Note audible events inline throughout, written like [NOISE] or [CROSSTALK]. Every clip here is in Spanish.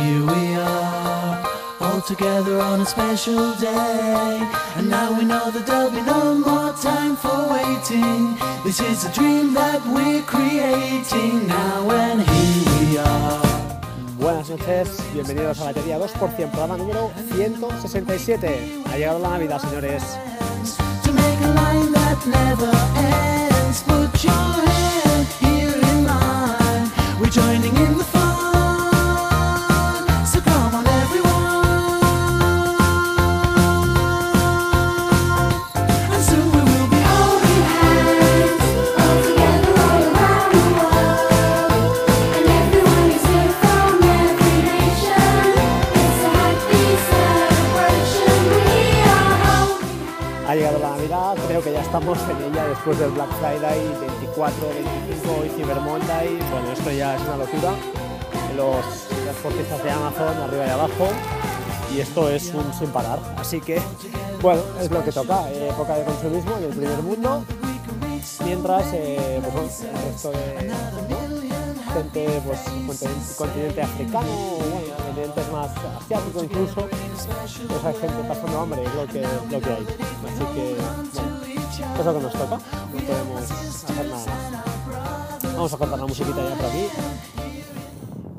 Here we are, all together on a special day. And now we know that there'll be no more time for waiting. This is a dream that we're creating now, and here we are. Buenas noches, bienvenidos a Batería 2%, programa número 167. Ha llegado la Navidad, señores. To make a line that never ends. Put your estamos en ella después del Black Friday 24, 25 y Cyber Monday. Bueno, esto ya es una locura. Los transportistas de Amazon arriba y abajo. Y esto es un sin parar. Así que, bueno, es lo que toca. eh, época de consumismo en el primer mundo. Mientras, eh, pues el resto de gente, pues continente, continente africano, bueno, continentes más asiático incluso, pues hay gente pasando hambre, es lo que, lo que hay. Así que, es lo que nos toca, no podemos hacer nada. Vamos a cortar la musiquita ya por aquí.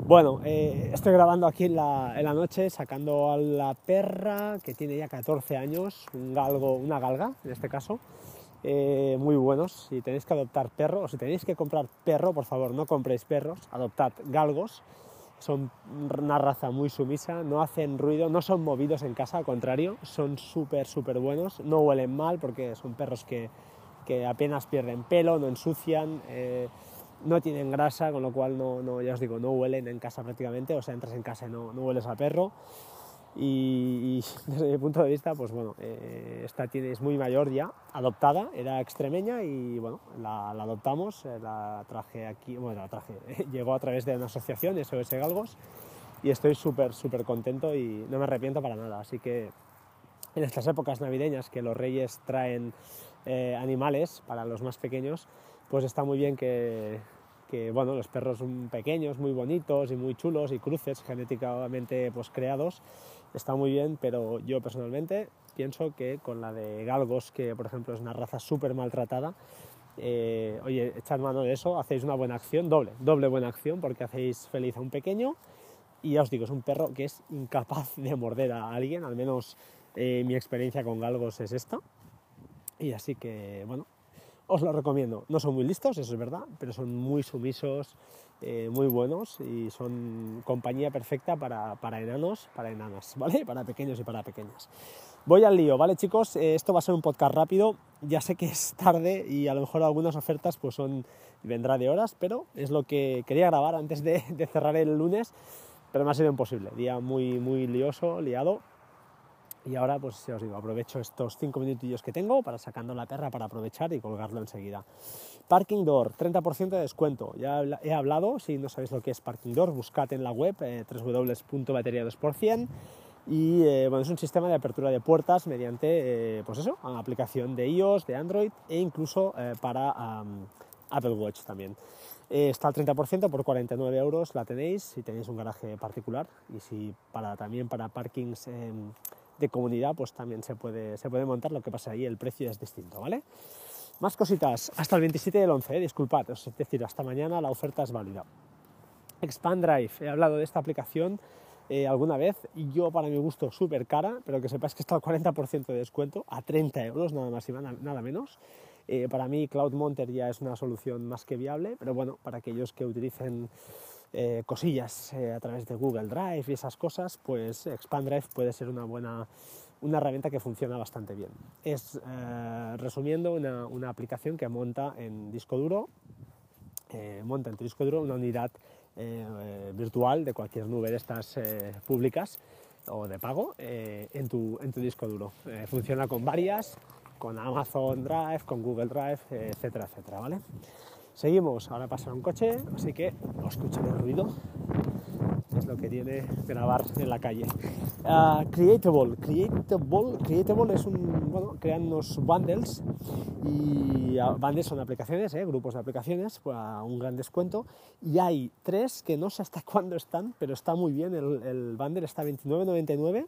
Bueno, eh, estoy grabando aquí en la, en la noche sacando a la perra que tiene ya 14 años, un galgo, una galga en este caso, eh, muy buenos. Si tenéis que adoptar perro o si tenéis que comprar perro, por favor no compréis perros, adoptad galgos. Son una raza muy sumisa, no hacen ruido, no son movidos en casa, al contrario, son súper, súper buenos, no huelen mal porque son perros que, que apenas pierden pelo, no ensucian, eh, no tienen grasa, con lo cual no, no, ya os digo, no huelen en casa prácticamente, o sea, entras en casa y no, no hueles a perro. Y, [LAUGHS] desde mi punto de vista, pues bueno, eh, esta tiene, es muy mayor ya, adoptada, era extremeña y bueno, la, adoptamos, eh, la traje aquí, bueno, la traje, [LAUGHS] llegó a través de una asociación, SOS Galgos, y estoy súper, súper contento y no me arrepiento para nada. Así que en estas épocas navideñas que los reyes traen eh, animales para los más pequeños, pues está muy bien que, que, bueno, los perros pequeños, muy bonitos y muy chulos y cruces genéticamente pues, creados, está muy bien, pero yo personalmente pienso que con la de galgos, que por ejemplo es una raza súper maltratada, eh, oye, echad mano de eso, hacéis una buena acción, doble, doble buena acción, porque hacéis feliz a un pequeño y ya os digo, es un perro que es incapaz de morder a alguien, al menos eh, mi experiencia con galgos es esta. Y así que, bueno, os lo recomiendo. No son muy listos, eso es verdad, pero son muy sumisos, eh, muy buenos y son compañía perfecta para, para enanos, para enanas, [LAUGHS] ¿vale? Para pequeños y para pequeñas. Voy al lío, ¿vale chicos? Eh, esto va a ser un podcast rápido. Ya sé que [LAUGHS] es tarde y a lo mejor algunas ofertas pues son vendrá de horas, pero es lo que quería grabar antes de, de cerrar el lunes, pero me ha sido imposible. Día muy, muy lioso, liado. Y ahora, pues ya os digo, aprovecho estos cinco minutillos que tengo para sacando la perra para aprovechar y colgarlo enseguida. Parking Door, 30% de descuento. Ya he hablado, si no sabéis lo que es Parking Door, buscad en la web eh, www.bateria2%. Y eh, bueno, es un sistema de apertura de puertas mediante, eh, pues eso, una aplicación de iOS, de Android e incluso eh, para Apple Watch también. Está al 30% por 49 euros, la tenéis si tenéis un garaje particular y si para, también para parkings de comunidad, pues también se puede, se puede montar, lo que pasa ahí, el precio es distinto, ¿vale? Más cositas, hasta el 27 del 11, eh, disculpad, es decir, hasta mañana la oferta es válida. Expand Drive, he hablado de esta aplicación eh, alguna vez y yo para mi gusto súper cara, pero que sepáis que está al 40% de descuento, a 30 euros nada más y nada, nada menos. Eh, para mí Cloud Monter ya es una solución más que viable, pero bueno, para aquellos que utilicen eh, cosillas eh, a través de Google Drive y esas cosas, pues Expand Drive puede ser una buena una herramienta que funciona bastante bien. Es, eh, resumiendo, una, una aplicación que monta en disco duro, eh, monta en tu disco duro una unidad eh, virtual de cualquier nube de estas públicas o de pago en, tu, en tu disco duro. Funciona con varias, con Amazon Drive, con Google Drive, etcétera, etcétera, ¿vale? Seguimos, ahora pasa un coche, así que no escucharé el ruido. es lo que tiene grabar en la calle. Ah, Creatable, Creatable, Creatable es un, bueno, crean unos bundles y ah, bundles son aplicaciones, eh, grupos de aplicaciones pues, a un gran descuento y hay tres que no sé hasta [LAUGHS] cuándo están, pero está muy bien, el, el bundle está a 29.99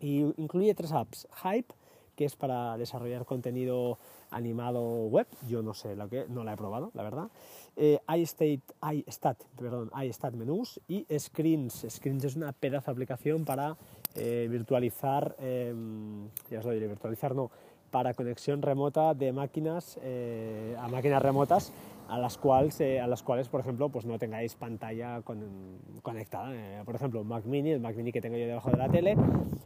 y incluye tres apps, Hype, que es para desarrollar contenido animado web, yo no sé lo que, no la he probado, la verdad. Eh, iState, iStat, perdón, iStat y Screens. Screens es una pedazo de aplicación para eh, virtualizar, eh, ya os lo diré, virtualizar no, para conexión remota de máquinas eh, a máquinas remotas a las cuales, eh, a las cuales por ejemplo, pues no tengáis pantalla con- conectada. Eh, por ejemplo, un Mac Mini, el Mac Mini que tengo yo debajo de la tele,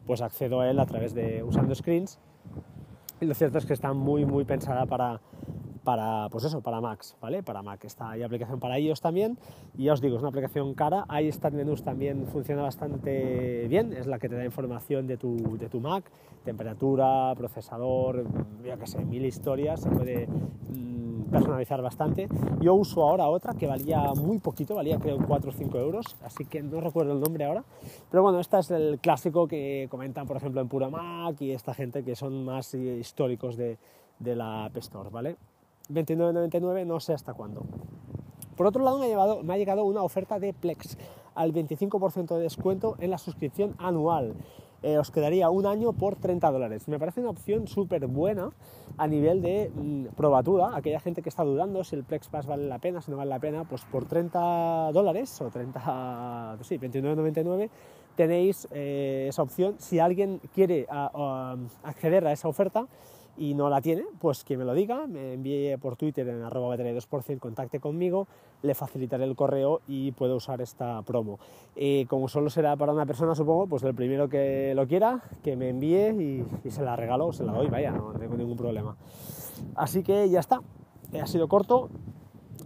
pues accedo a él a través de usando screens lo cierto es que está muy, muy pensada para, para, pues eso, para Macs, ¿vale? Para Mac. Está, hay aplicación para iOS también. Y ya os digo, es una aplicación cara. iStat Menús también funciona bastante bien. Es la que te da información de tu, de tu Mac. Temperatura, procesador, ya sé, mil historias. Se puede mm, personalizar bastante. Yo uso ahora otra que valía muy poquito, valía creo 4 o 5 euros. Así que no recuerdo el nombre ahora. Pero bueno, este es el clásico que comentan, por ejemplo, en Pura Mac y esta gente que son más históricos de, de la App Store, ¿vale? 29.99, no sé hasta cuándo. Por otro lado, me ha, llevado- me ha llegado una oferta de Plex al 25% de descuento en la suscripción anual. Eh, os quedaría un año por 30 dólares. Me parece una opción súper buena a nivel de mm, probatura. Aquella gente que está dudando si el Plex Pass vale la pena, si no vale la pena, pues por 30 dólares o 30, sí, 29,99 tenéis eh, esa opción. Si alguien quiere acceder a esa oferta, y no la tiene, pues que me lo diga, me envíe por Twitter en arroba batería 2%, contacte conmigo, le facilitaré el correo y puedo usar esta promo. Eh, como solo será para una persona, supongo, pues el primero que lo quiera, que me envíe y, se la regalo, se la doy, vaya, no tengo ningún problema. Así que ya está, ha sido corto,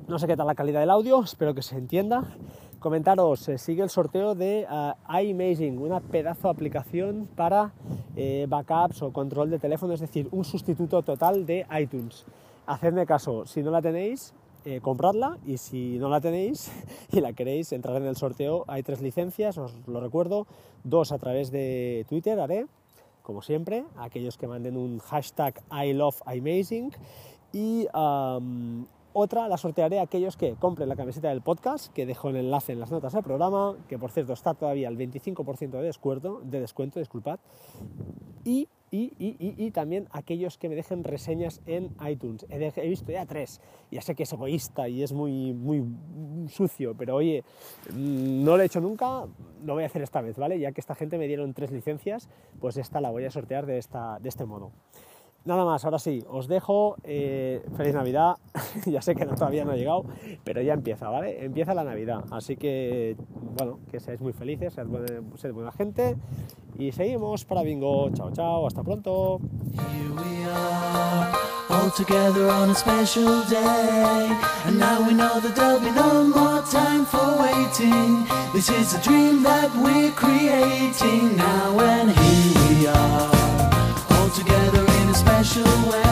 no sé qué tal la calidad del audio, espero que se entienda. Comentaros, eh, sigue el sorteo de iMazing, una pedazo de aplicación para eh, backups o control de teléfono, es decir, un sustituto total de iTunes. Hacedme caso, si no la tenéis, eh, compradla y si no la tenéis [LAUGHS] y la queréis entrar en el sorteo, hay tres licencias, os lo recuerdo, dos a través de Twitter haré, como siempre, aquellos que manden un hashtag I love iMazing y otra la sortearé a aquellos que compren la camiseta del podcast, que dejo el enlace en las notas del programa, que por cierto está todavía al 25% de descuento, de descuento, disculpad, y, y, y, y, también aquellos que me dejen reseñas en iTunes. He, he visto ya tres, ya sé que es egoísta y es muy, muy sucio, pero oye, mm, no lo he hecho nunca, lo voy a hacer esta vez, ¿vale? Ya que esta gente me dieron tres licencias, pues esta la voy a sortear de, esta, de este modo. Nada más, ahora sí, os dejo. eh, feliz Navidad. [LAUGHS] ya sé que todavía no ha llegado, pero ya empieza, ¿vale? Empieza la Navidad. Así que, bueno, que seáis muy felices, sed buena, gente. Y seguimos para Bingo. Chao, chao, hasta pronto. Special way.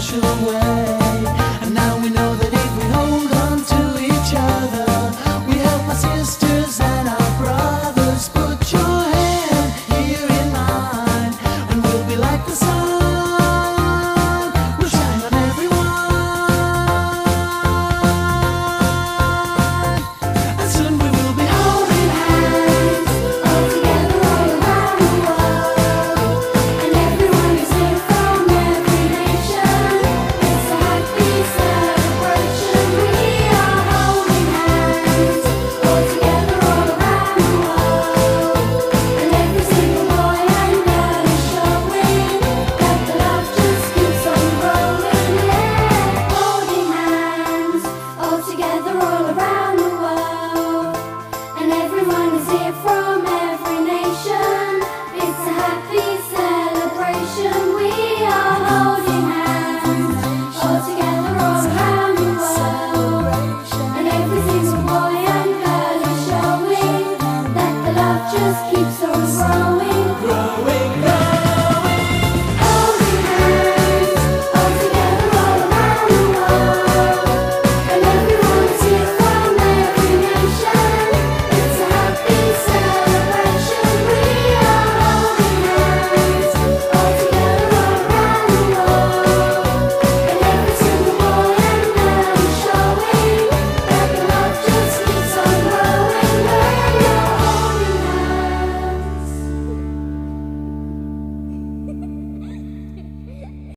special way. And now we know that.